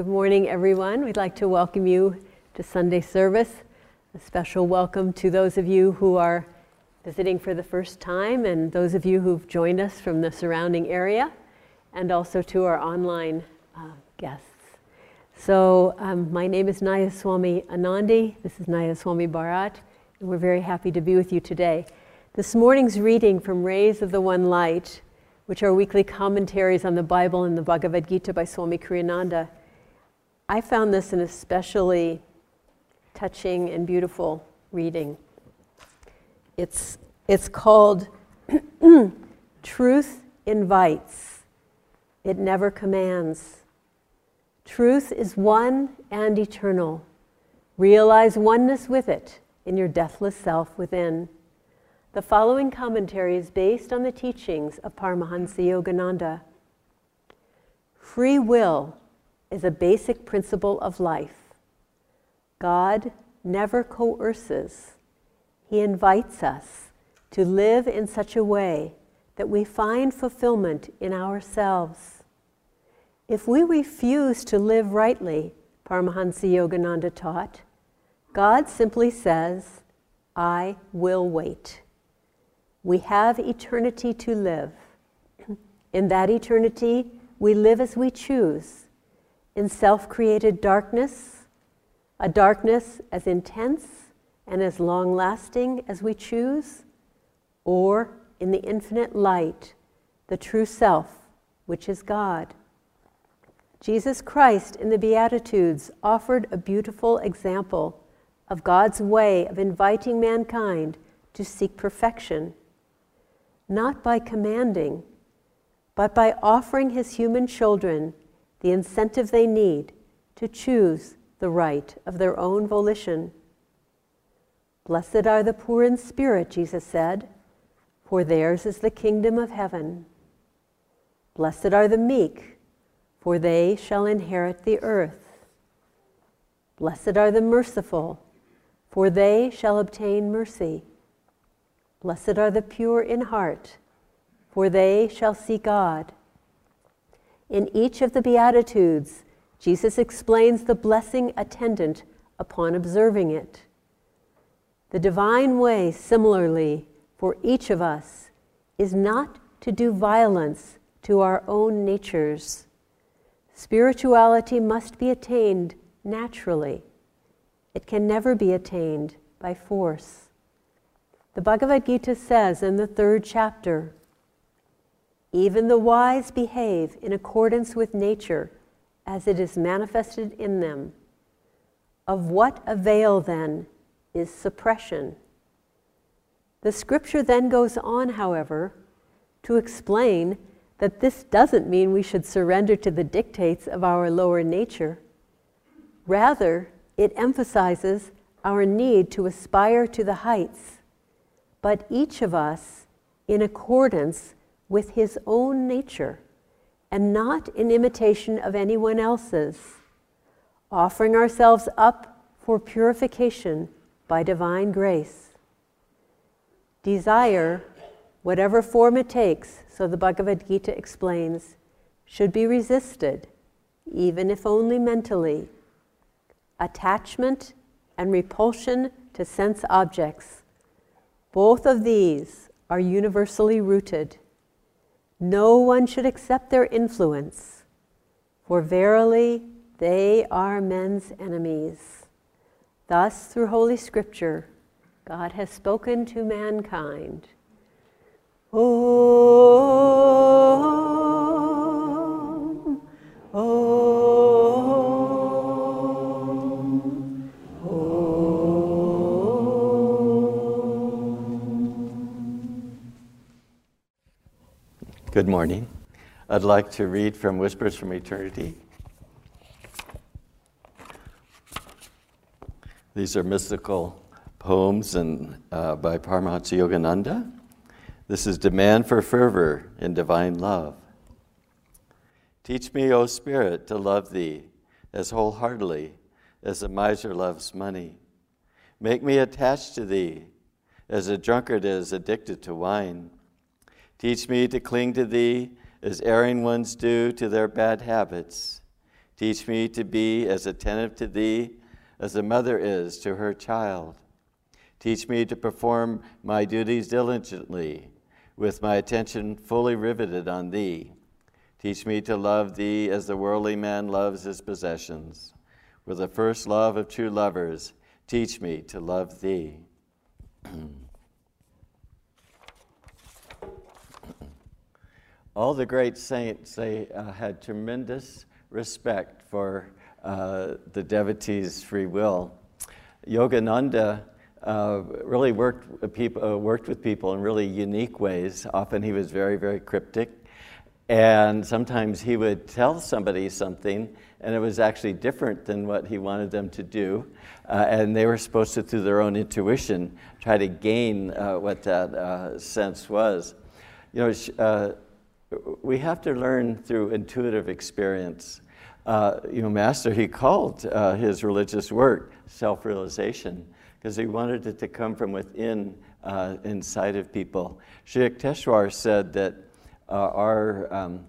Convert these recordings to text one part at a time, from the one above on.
Good morning, everyone. We'd like to welcome you to Sunday service. A special welcome to those of you who are visiting for the first time and those of you who've joined us from the surrounding area, and also to our online uh, guests. So, um, my name is Nayaswami Anandi. This is Nayaswami Bharat, and we're very happy to be with you today. This morning's reading from Rays of the One Light which are weekly commentaries on the Bible and the Bhagavad Gita by Swami Kriyananda. I found this an especially touching and beautiful reading. It's, it's called Truth Invites, It Never Commands. Truth is one and eternal. Realize oneness with it in your deathless self within. The following commentary is based on the teachings of Paramahansa Yogananda. Free will is a basic principle of life. God never coerces, He invites us to live in such a way that we find fulfillment in ourselves. If we refuse to live rightly, Paramahansa Yogananda taught, God simply says, I will wait. We have eternity to live. In that eternity, we live as we choose in self created darkness, a darkness as intense and as long lasting as we choose, or in the infinite light, the true self, which is God. Jesus Christ in the Beatitudes offered a beautiful example of God's way of inviting mankind to seek perfection not by commanding, but by offering his human children the incentive they need to choose the right of their own volition. Blessed are the poor in spirit, Jesus said, for theirs is the kingdom of heaven. Blessed are the meek, for they shall inherit the earth. Blessed are the merciful, for they shall obtain mercy. Blessed are the pure in heart, for they shall see God. In each of the Beatitudes, Jesus explains the blessing attendant upon observing it. The divine way, similarly, for each of us, is not to do violence to our own natures. Spirituality must be attained naturally, it can never be attained by force. The Bhagavad Gita says in the third chapter even the wise behave in accordance with nature as it is manifested in them. Of what avail then is suppression? The scripture then goes on, however, to explain that this doesn't mean we should surrender to the dictates of our lower nature. Rather, it emphasizes our need to aspire to the heights but each of us in accordance with his own nature and not in imitation of anyone else's, offering ourselves up for purification by divine grace. Desire, whatever form it takes, so the Bhagavad Gita explains, should be resisted, even if only mentally. Attachment and repulsion to sense objects both of these are universally rooted. No one should accept their influence, for verily they are men's enemies. Thus, through Holy Scripture, God has spoken to mankind. Oh, Good morning. I'd like to read from Whispers from Eternity. These are mystical poems and, uh, by Paramahansa Yogananda. This is Demand for Fervor in Divine Love. Teach me, O Spirit, to love Thee as wholeheartedly as a miser loves money. Make me attached to Thee as a drunkard is addicted to wine. Teach me to cling to thee as erring ones do to their bad habits. Teach me to be as attentive to thee as a mother is to her child. Teach me to perform my duties diligently, with my attention fully riveted on thee. Teach me to love thee as the worldly man loves his possessions. With the first love of true lovers, teach me to love thee. All the great saints, they uh, had tremendous respect for uh, the devotee's free will. Yogananda uh, really worked with, people, uh, worked with people in really unique ways. Often he was very, very cryptic. And sometimes he would tell somebody something, and it was actually different than what he wanted them to do. Uh, and they were supposed to, through their own intuition, try to gain uh, what that uh, sense was. You know, uh, we have to learn through intuitive experience. Uh, you know, Master, he called uh, his religious work self realization because he wanted it to come from within, uh, inside of people. Sri Yukteswar said that uh, our um,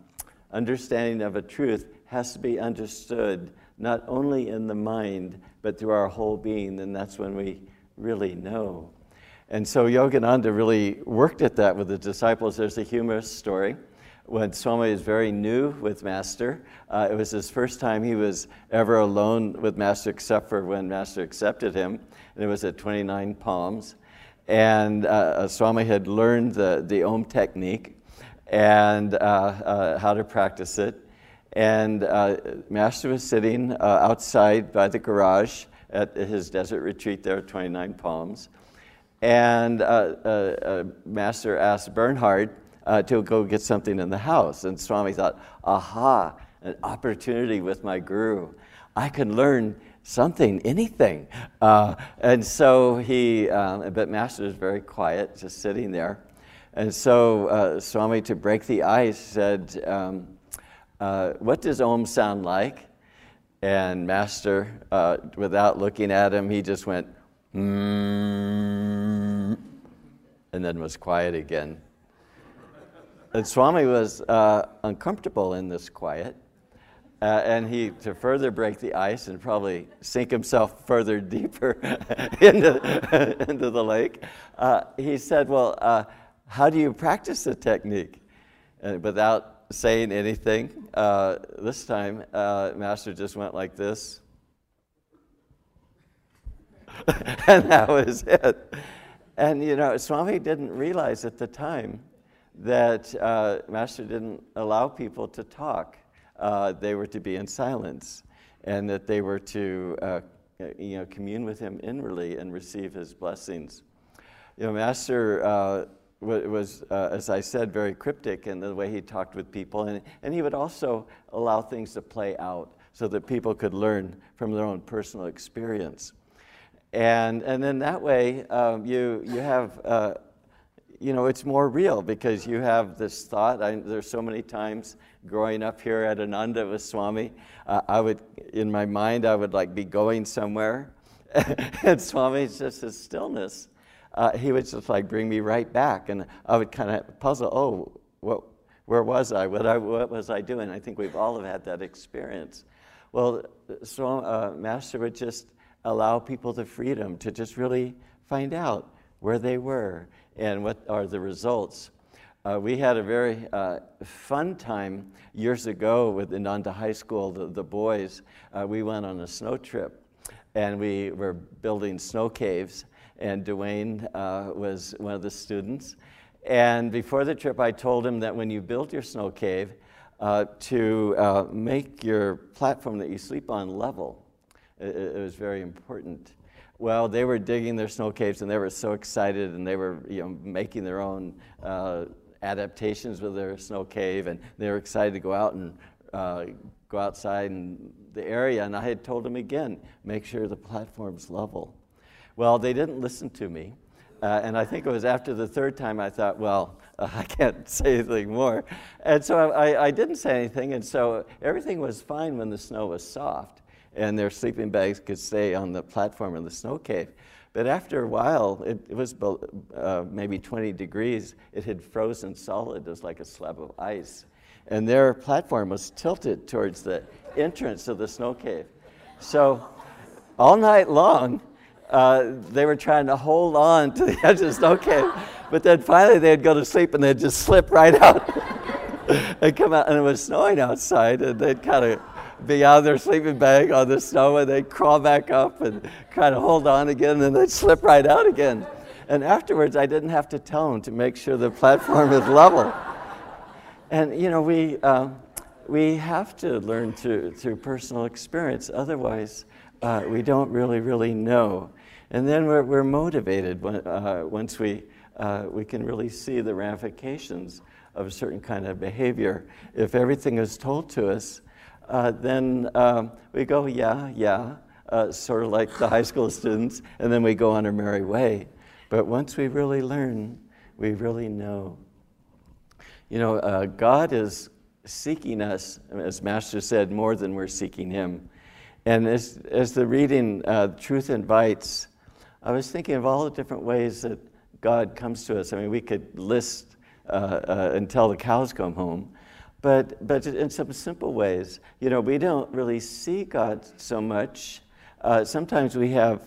understanding of a truth has to be understood not only in the mind, but through our whole being, and that's when we really know. And so Yogananda really worked at that with the disciples. There's a humorous story when Swami was very new with Master. Uh, it was his first time he was ever alone with Master, except for when Master accepted him, and it was at 29 Palms. And uh, uh, Swami had learned the, the Om technique and uh, uh how to practice it. And uh, Master was sitting outside by the garage at his desert retreat there at 29 Palms. And Master asked Bernhard, uh, to go get something in the house. And Swami thought, aha, an opportunity with my guru. I can learn something, anything. Uh, and so he, uh, but Master is very quiet, just sitting there. And so uh, Swami, to break the ice, said, um, uh, What does Om sound like? And Master, uh, without looking at him, he just went, mm, and then was quiet again. And Swami was uh, uncomfortable in this quiet. Uh, and he, to further break the ice and probably sink himself further deeper into, into the lake, uh, he said, Well, uh, how do you practice the technique? And without saying anything, uh, this time, uh, Master just went like this. and that was it. And, you know, Swami didn't realize at the time that uh, Master didn't allow people to talk. Uh, they were to be in silence, and that they were to uh, you know, commune with him inwardly and receive his blessings. You know, Master uh, was, uh, as I said, very cryptic in the way he talked with people, and, and he would also allow things to play out so that people could learn from their own personal experience. And, and then that way, um, you, you have uh, you know, it's more real because you have this thought. I, there's so many times growing up here at Ananda with Swami, uh, I would, in my mind, I would like be going somewhere, and Swami's just his stillness. Uh, he would just like bring me right back, and I would kind of puzzle. Oh, what, where was I? What, I? what was I doing? I think we've all have had that experience. Well, so uh, Master would just allow people the freedom to just really find out where they were and what are the results. Uh, we had a very uh, fun time years ago with Ananda High School, the, the boys. Uh, we went on a snow trip and we were building snow caves, and Dwayne uh, was one of the students. And before the trip, I told him that when you build your snow cave, uh, to uh, make your platform that you sleep on level. It, it was very important. Well, they were digging their snow caves and they were so excited and they were you know, making their own uh, adaptations with their snow cave and they were excited to go out and uh, go outside in the area. And I had told them again, make sure the platform's level. Well, they didn't listen to me. Uh, and I think it was after the third time I thought, well, uh, I can't say anything more. And so I, I, didn't say anything. And so everything was fine when the snow was soft and their sleeping bags could stay on the platform in the snow cave. But after a while, it, it was uh, maybe 20 degrees, it had frozen solid as like a slab of ice. and their platform was tilted towards the entrance of the snow cave. So all night long, uh, they were trying to hold on to the edge of the snow cave, but then finally they'd go to sleep and they'd just slip right out and come out, and it was snowing outside, and they'd kind of be out of their sleeping bag on the snow, and they'd crawl back up and kind of hold on again, and then they'd slip right out again. And afterwards, I didn't have to tell them to make sure the platform is level. And you know, we, um, we have to learn through, through personal experience, otherwise, uh, we don't really, really know. And then we're, we're motivated when, uh, once we, uh, we can really see the ramifications of a certain kind of behavior. If everything is told to us, uh, then um, we go, yeah, yeah, uh, sort of like the high school students, and then we go on our merry way. But once we really learn, we really know. You know, uh, God is seeking us, as Master said, more than we're seeking Him. And as, as the reading, uh, Truth Invites, I was thinking of all the different ways that God comes to us. I mean, we could list uh, uh, until the cows come home. But, but in some simple ways, you know, we don't really see God so much. Uh, sometimes we have,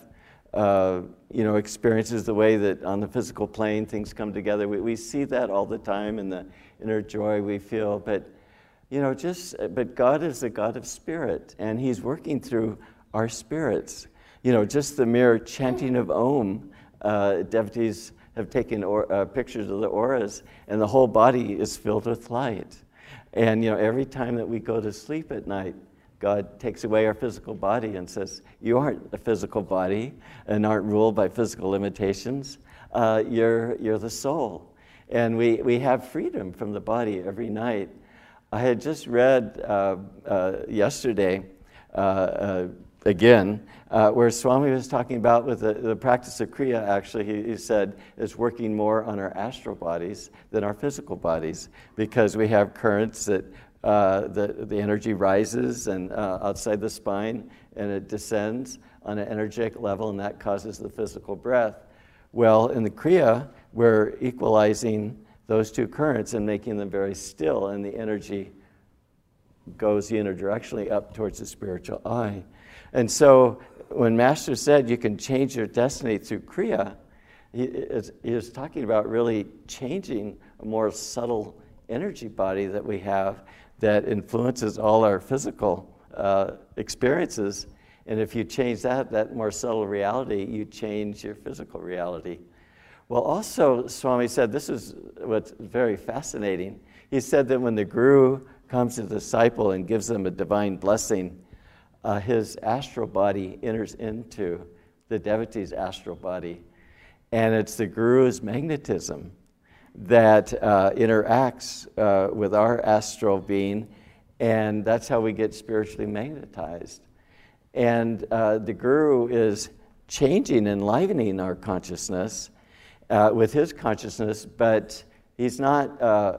uh, you know, experiences the way that on the physical plane things come together. We, we see that all the time in the inner joy we feel. But, you know, just, but God is a God of spirit, and He's working through our spirits. You know, just the mere chanting of Om, uh, devotees have taken or, uh, pictures of the auras, and the whole body is filled with light. And you know, every time that we go to sleep at night, God takes away our physical body and says, "You aren't a physical body and aren't ruled by physical limitations. Uh, you're you're the soul." And we we have freedom from the body every night. I had just read uh, uh, yesterday uh, uh, again, uh, where Swami was talking about with the, the practice of Kriya, actually, he, he, said is working more on our astral bodies than our physical bodies because we have currents that uh, the, the energy rises and uh, outside the spine and it descends on an energetic level and that causes the physical breath. Well, in the Kriya, we're equalizing those two currents and making them very still and the energy goes unidirectionally up towards the spiritual eye. And so when Master said you can change your destiny through Kriya, he, was talking about really changing a more subtle energy body that we have that influences all our physical uh, experiences. And if you change that, that more subtle reality, you change your physical reality. Well, also, Swami said this is what's very fascinating. He said that when the guru comes to the disciple and gives them a divine blessing, uh, his astral body enters into the devotee's astral body. And it's the guru's magnetism that uh, interacts uh, with our astral being, and that's how we get spiritually magnetized. And uh, the guru is changing, enlivening our consciousness uh, with his consciousness, but he's not uh,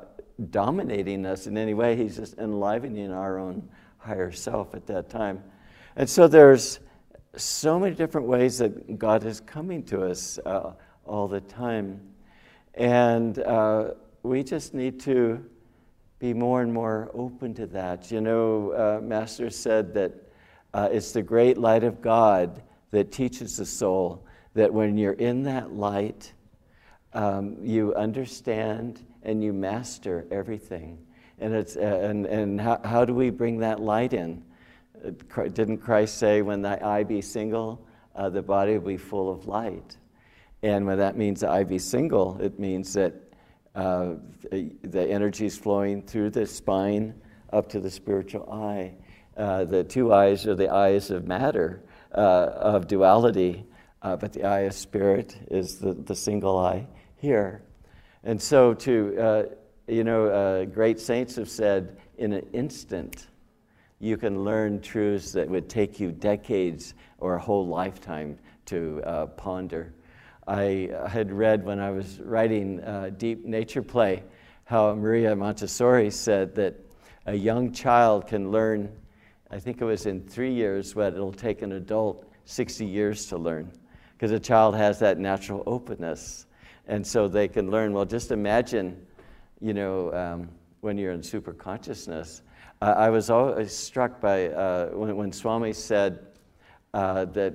dominating us in any way. He's just enlivening our own higher self at that time. And so there's so many different ways that God is coming to us uh, all the time. And uh, we just need to be more and more open to that. You know, uh, Master said that uh, it's the great light of God that teaches the soul that when you're in that light, um, you understand and you master everything. And, it's, uh, and, and how, how do we bring that light in? Didn't Christ say, when thy eye be single, uh, the body will be full of light? And when that means the eye be single, it means that uh, the energy is flowing through the spine up to the spiritual eye. Uh, the two eyes are the eyes of matter, uh, of duality, uh, but the eye of spirit is the, the single eye here. And so, to, uh, you know, great saints have said, in an instant, you can learn truths that would take you decades or a whole lifetime to uh, ponder. I had read when I was writing uh, Deep Nature Play how Maria Montessori said that a young child can learn, I think it was in three years, what it'll take an adult 60 years to learn. Because a child has that natural openness. And so they can learn. Well, just imagine, you know, um, when you're in super consciousness. Uh, I was always struck by uh, when, when Swami said, uh, that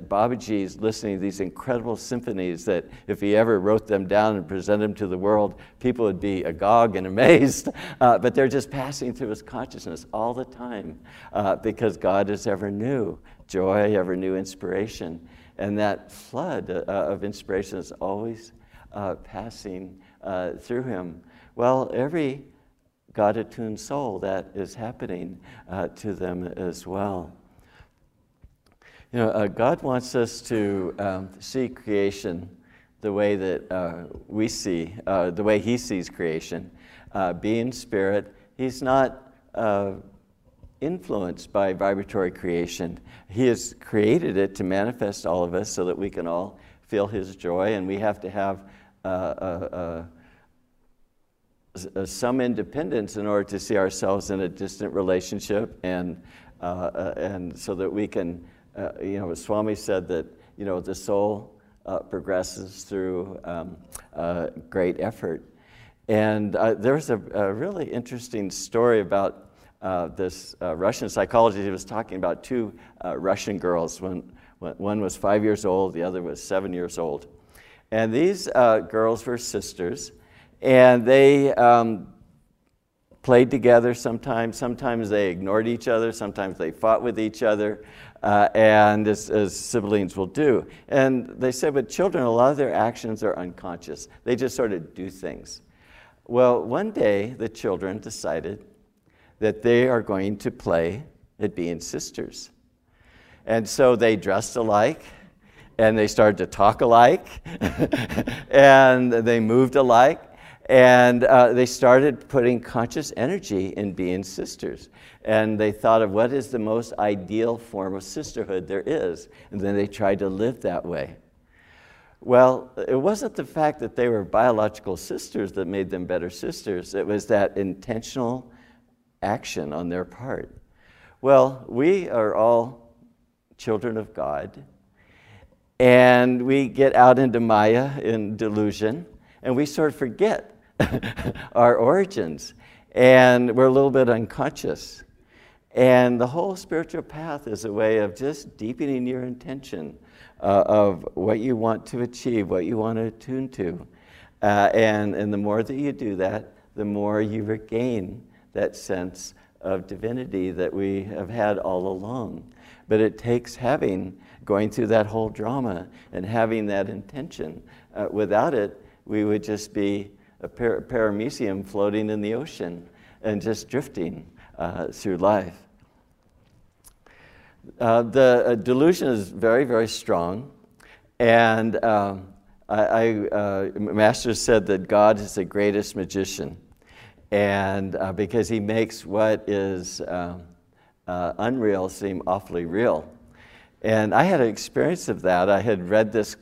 is listening to these incredible symphonies that if he ever wrote them down and presented them to the world, people would be agog and amazed. Uh, but they're just passing through his consciousness all the time uh, because God is ever new, joy, ever new inspiration. And that flood uh, of inspiration is always passing through him. Well, every God attuned soul, that is happening to them as well. You know, uh, God wants us to um, see creation the way that uh, we see, uh, the way He sees creation. Uh, being spirit, He's not uh, influenced by vibratory creation. He has created it to manifest all of us so that we can all feel His joy, and we have to have uh, some independence in order to see ourselves in a distant relationship, and, and so that we can uh, you know, Swami said that, you know, the soul uh, progresses through um, uh, great effort. And uh, there's a, a, really interesting story about uh, this uh, Russian psychologist. He was talking about two Russian girls. When, one was five years old, the other was seven years old. And these girls were sisters, and they um, played together sometimes. Sometimes they ignored each other. Sometimes they fought with each other uh, and as, as, siblings will do. And they said with children, a lot of their actions are unconscious. They just sort of do things. Well, one day the children decided that they are going to play at being sisters. And so they dressed alike and they started to talk alike and they moved alike and uh, they started putting conscious energy in being sisters. And they thought of what is the most ideal form of sisterhood there is, and then they tried to live that way. Well, it wasn't the fact that they were biological sisters that made them better sisters, it was that intentional action on their part. Well, we are all children of God, and we get out into Maya in delusion, and we sort of forget our origins, and we're a little bit unconscious. And the whole spiritual path is a way of just deepening your intention uh, of what you want to achieve, what you want to attune to. Uh, and, and the more that you do that, the more you regain that sense of divinity that we have had all along. But it takes having, going through that whole drama and having that intention. Uh, without it, we would just be a par- paramecium floating in the ocean and just drifting uh, through life. Uh, the uh, delusion is very, very strong. And um, I, I uh, Master said that God is the greatest magician. And uh, because he makes what is um, uh, unreal seem awfully real. And I had an experience of that. I had read this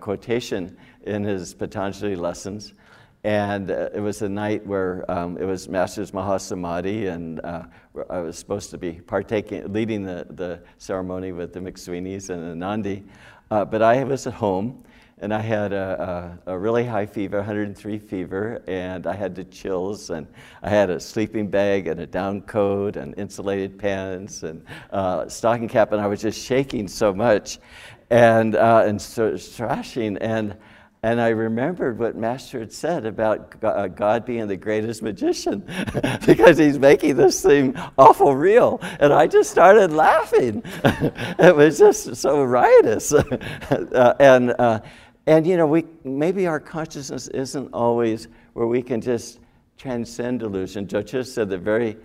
quotation in his Patanjali lessons and uh, it was a night where um, it was Master's Mahasamadhi, and uh, I was supposed to be partaking, leading the, the ceremony with the McSweeneys and Anandi. Uh, but I was at home, and I had a, a, a, really high fever, 103 fever, and I had the chills, and I had a sleeping bag and a down coat and insulated pants and uh, stocking cap, and I was just shaking so much and, uh, and thrashing. And and I remembered what Master had said about uh, God being the greatest magician because he's making this seem awful real. And I just started laughing. it was just so riotous. uh, and, uh, and, you know, we, maybe our consciousness isn't always where we can just transcend delusion. Joe said that very,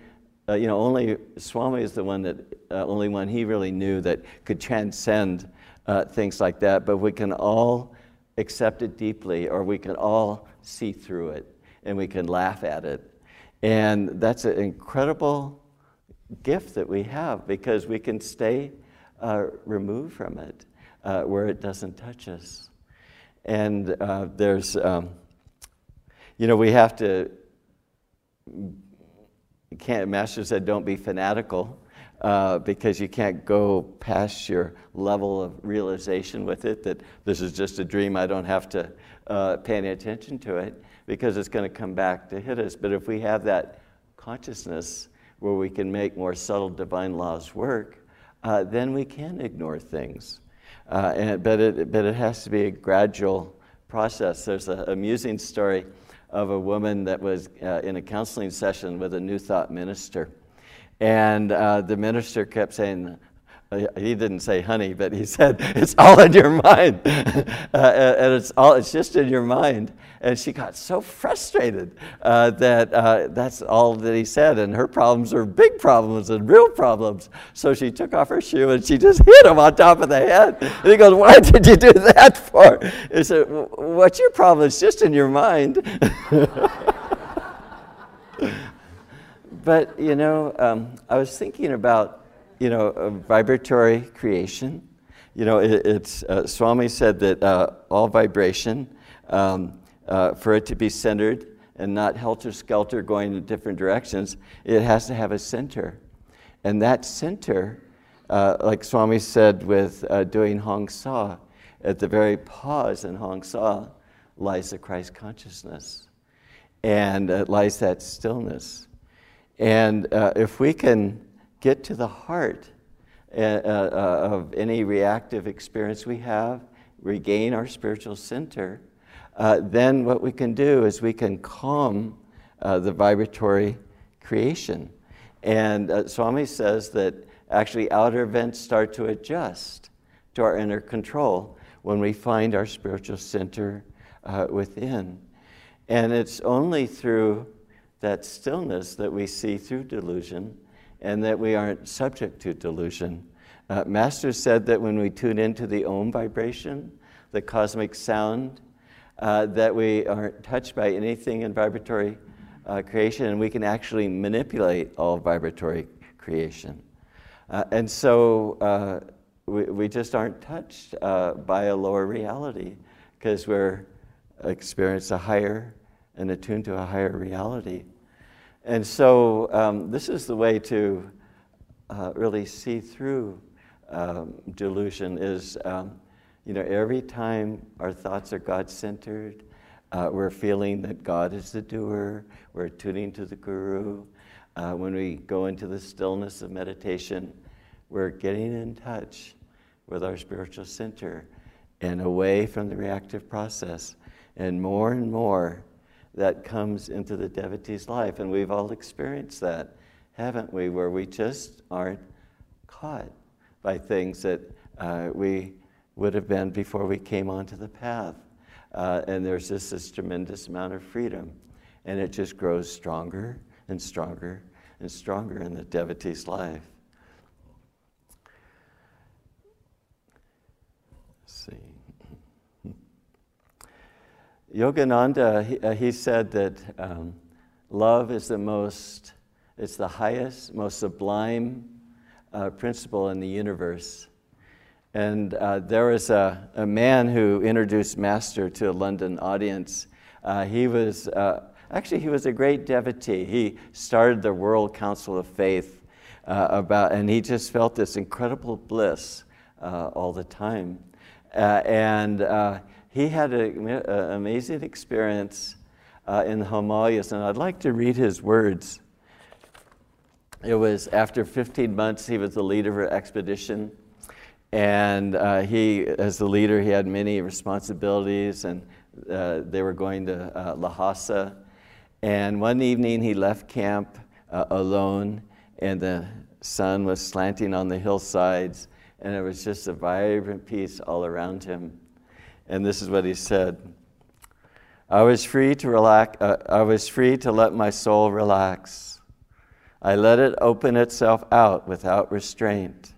uh, you know, only Swami is the one that, uh, only one he really knew that could transcend uh, things like that. But we can all accept it deeply, or we can all see through it and we can laugh at it. And that's an incredible gift that we have because we can stay uh, removed from it uh, where it doesn't touch us. And uh, there's, um, you know, we have to, can't, Master said, don't be fanatical uh, because you can't go past your level of realization with it that this is just a dream, I don't have to uh, pay any attention to it because it's going to come back to hit us. But if we have that consciousness where we can make more subtle divine laws work, uh, then we can ignore things. Uh, and, but, it, but it has to be a gradual process. There's an amusing story of a woman that was uh, in a counseling session with a New Thought minister. And uh, the minister kept saying, uh, he didn't say honey, but he said, it's all in your mind. uh, and it's, all, it's just in your mind. And she got so frustrated uh, that uh, that's all that he said. And her problems are big problems and real problems. So she took off her shoe and she just hit him on top of the head. And he goes, Why did you do that for? He said, What's your problem? It's just in your mind. but, you know, um, I was thinking about you know, vibratory creation. You know, it, it's, uh, Swami said that uh, all vibration, um, uh, for it to be centered and not helter skelter going in different directions, it has to have a center. And that center, uh, like Swami said with uh, doing Hong-Sau, at the very pause in Hong-Sau lies the Christ consciousness. And lies that stillness. And if we can get to the heart uh, uh, of any reactive experience we have, regain our spiritual center, uh, then what we can do is we can calm uh, the vibratory creation. And uh, Swami says that actually outer events start to adjust to our inner control when we find our spiritual center uh, within. And it's only through that stillness that we see through delusion and that we aren't subject to delusion. Uh, Master said that when we tune into the Om vibration, the cosmic sound, uh, that we aren't touched by anything in vibratory uh, creation, and we can actually manipulate all vibratory creation. Uh, and so uh, we, we, just aren't touched uh, by a lower reality because we're experiencing a higher and attuned to a higher reality. And so um, this is the way to uh, really see through um, delusion is, um, you know, every time our thoughts are God-centered, uh, we're feeling that God is the doer, we're tuning to the Guru. Uh, when we go into the stillness of meditation, we're getting in touch with our spiritual center and away from the reactive process. And more and more, that comes into the devotee's life. And we've all experienced that, haven't we? Where we just aren't caught by things that uh, we would have been before we came onto the path. Uh, and there's just this tremendous amount of freedom. And it just grows stronger and stronger and stronger in the devotee's life. Yogananda, he, uh, he said that um, love is the most, it's the highest, most sublime uh, principle in the universe. And uh, there was a, a man who introduced Master to a London audience. Uh, he was, uh, actually, he was a great devotee. He started the World Council of Faith uh, about, and he just felt this incredible bliss all the time. and he had an amazing experience uh, in the Himalayas, and I'd like to read his words. It was after 15 months, he was the leader of an expedition. And uh, he, as the leader, he had many responsibilities, and uh, they were going to uh, Lhasa. And one evening, he left camp uh, alone, and the sun was slanting on the hillsides, and it was just a vibrant peace all around him. And this is what he said I was free to relax, uh, I was free to let my soul relax. I let it open itself out without restraint.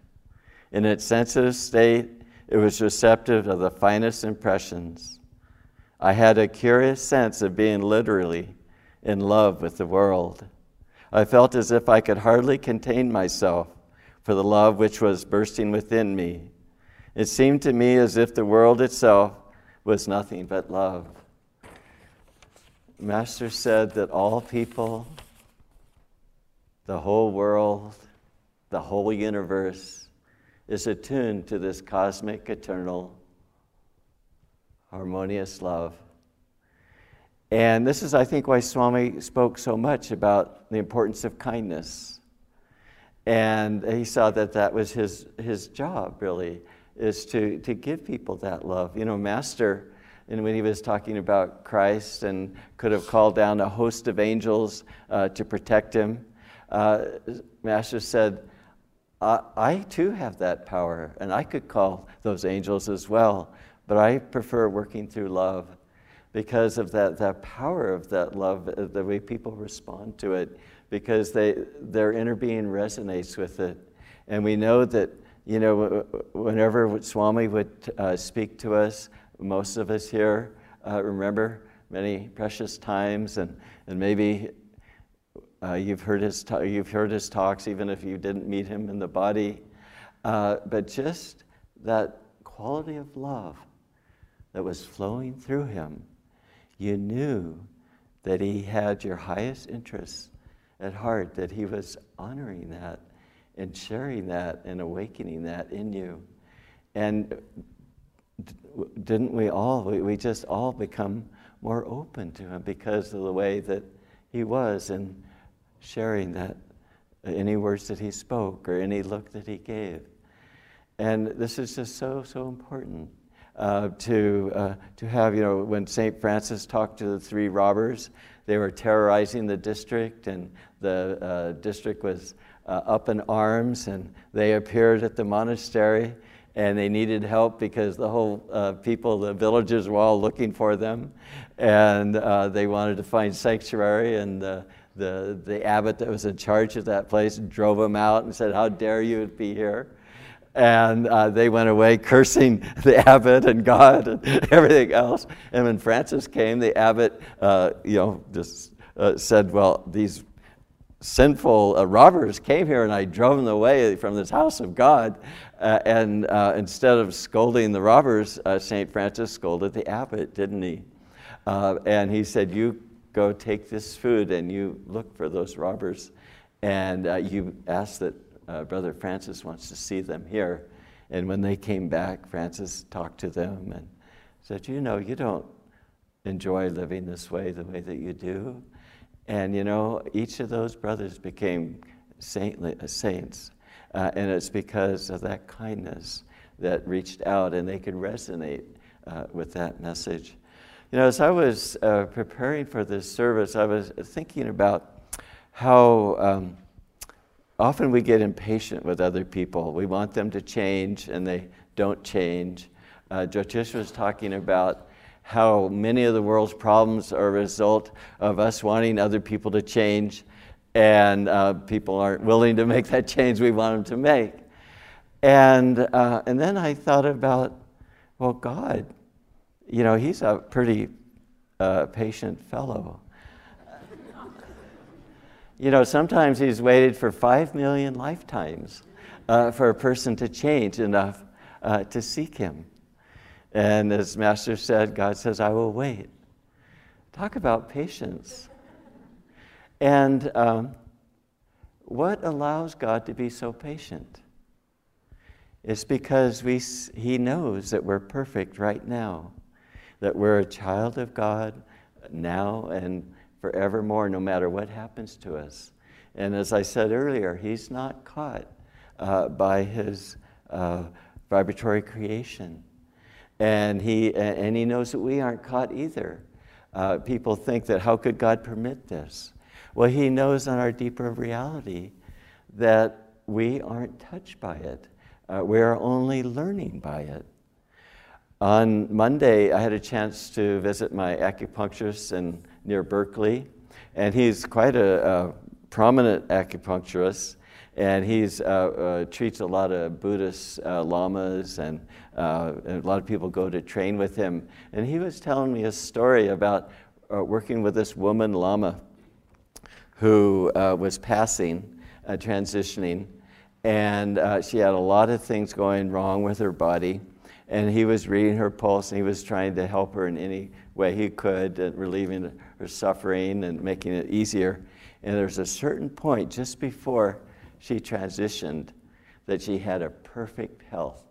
In its sensitive state, it was receptive of the finest impressions. I had a curious sense of being literally in love with the world. I felt as if I could hardly contain myself for the love which was bursting within me. It seemed to me as if the world itself was nothing but love. Master said that all people, the whole world, the whole universe is attuned to this cosmic, eternal, harmonious love. And this is, I think, why Swami spoke so much about the importance of kindness. And he saw that that was his, his job, really, is to, to give people that love. You know, Master, and when he was talking about Christ and could have called down a host of angels uh, to protect him, uh, Master said, I, I too have that power, and I could call those angels as well, but I prefer working through love because of that, that power of that love, uh, the way people respond to it, because they, their inner being resonates with it. And we know that, you know, whenever Swami would uh, speak to us, most of us here uh, remember many precious times, and, and maybe uh, you've, heard his ta- you've heard his talks, even if you didn't meet him in the body. Uh, but just that quality of love that was flowing through him you knew that He had your highest interests at heart, that He was honoring that and sharing that and awakening that in you. And didn't we all, we just all become more open to Him because of the way that He was and sharing that, any words that He spoke or any look that He gave. And this is just so, so important uh, to, uh, to have, you know, when St. Francis talked to the three robbers, they were terrorizing the district, and the uh, district was uh, up in arms, and they appeared at the monastery, and they needed help because the whole uh, people, the villagers, were all looking for them, and uh, they wanted to find sanctuary, and the, the, abbot that was in charge of that place drove them out and said, How dare you be here? and uh, they went away cursing the abbot and God and everything else. And when Francis came, the abbot, uh, you know, just uh, said, "Well, these sinful uh, robbers came here, and I drove them away from this house of God." Uh, and uh, instead of scolding the robbers, Saint Francis scolded the abbot, didn't he? and he said, "You go take this food, and you look for those robbers." And you ask that uh, Brother Francis wants to see them here. And when they came back, Francis talked to them and said, You know, you don't enjoy living this way the way that you do. And, you know, each of those brothers became saintly, uh, saints. Uh, and it's because of that kindness that reached out and they could resonate uh, with that message. You know, as I was uh, preparing for this service, I was thinking about how. Um, often we get impatient with other people. We want them to change and they don't change. Uh, Jyotish was talking about how many of the world's problems are a result of us wanting other people to change, and uh, people aren't willing to make that change we want them to make. And, uh, and then I thought about, well, God, you know, He's a pretty uh, patient fellow. You know, sometimes he's waited for five million lifetimes uh, for a person to change enough uh, to seek him. And as Master said, God says, I will wait. Talk about patience. And um, what allows God to be so patient? It's because we, He knows that we're perfect right now, that we're a child of God now and forevermore, no matter what happens to us. And as I said earlier, he's not caught uh, by his uh, vibratory creation. And he, and he knows that we aren't caught either. Uh, people think that how could God permit this? Well, he knows on our deeper reality that we aren't touched by it. Uh, we are only learning by it. On Monday, I had a chance to visit my acupuncturist and near Berkeley. And he's quite a, a prominent acupuncturist. And he uh, uh, treats a lot of Buddhist uh, lamas, and, uh, and, a lot of people go to train with him. And he was telling me a story about uh, working with this woman lama who uh, was passing, transitioning, and she had a lot of things going wrong with her body. And he was reading her pulse, and he was trying to help her in any way he could, relieving her suffering and making it easier. And there's a certain point just before she transitioned that she had a perfect health,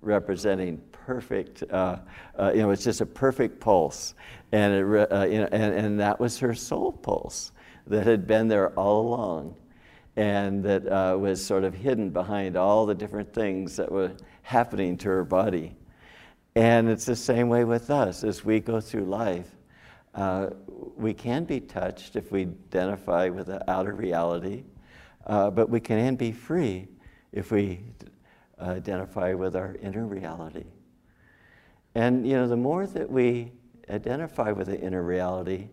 representing perfect, uh, uh, you know, it's just a perfect pulse. And, it, uh, you know, and, and that was her soul pulse that had been there all along and that uh, was sort of hidden behind all the different things that were happening to her body. And it's the same way with us as we go through life. Uh, we can be touched if we identify with the outer reality, uh, but we can be free if we identify with our inner reality. And you know, the more that we identify with the inner reality,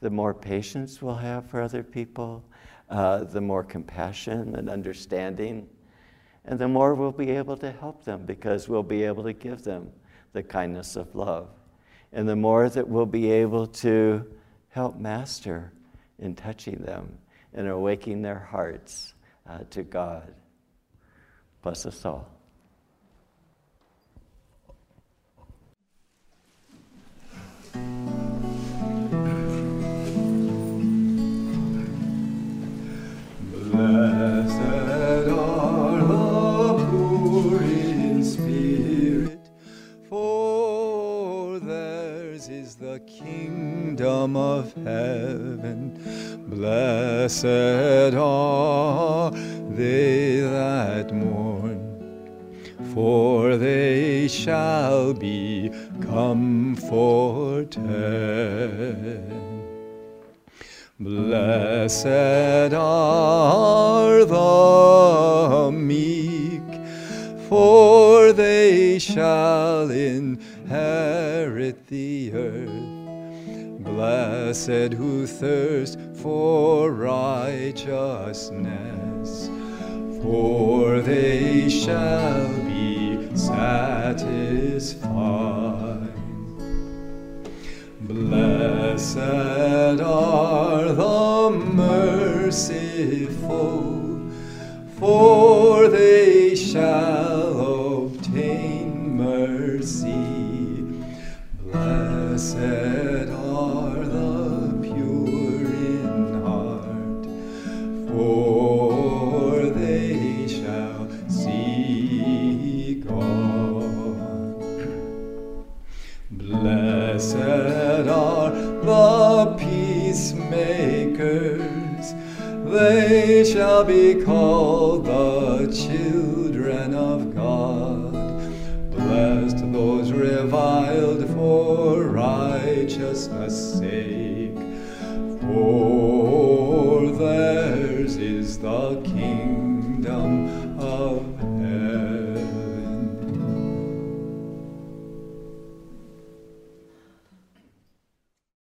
the more patience we'll have for other people, uh, the more compassion and understanding, and the more we'll be able to help them because we'll be able to give them the kindness of love. And the more that we'll be able to help Master in touching them and awakening their hearts uh, to God. Bless us all. Blessed are the meek, for they shall inherit the earth. Blessed Blessed are the merciful, for they shall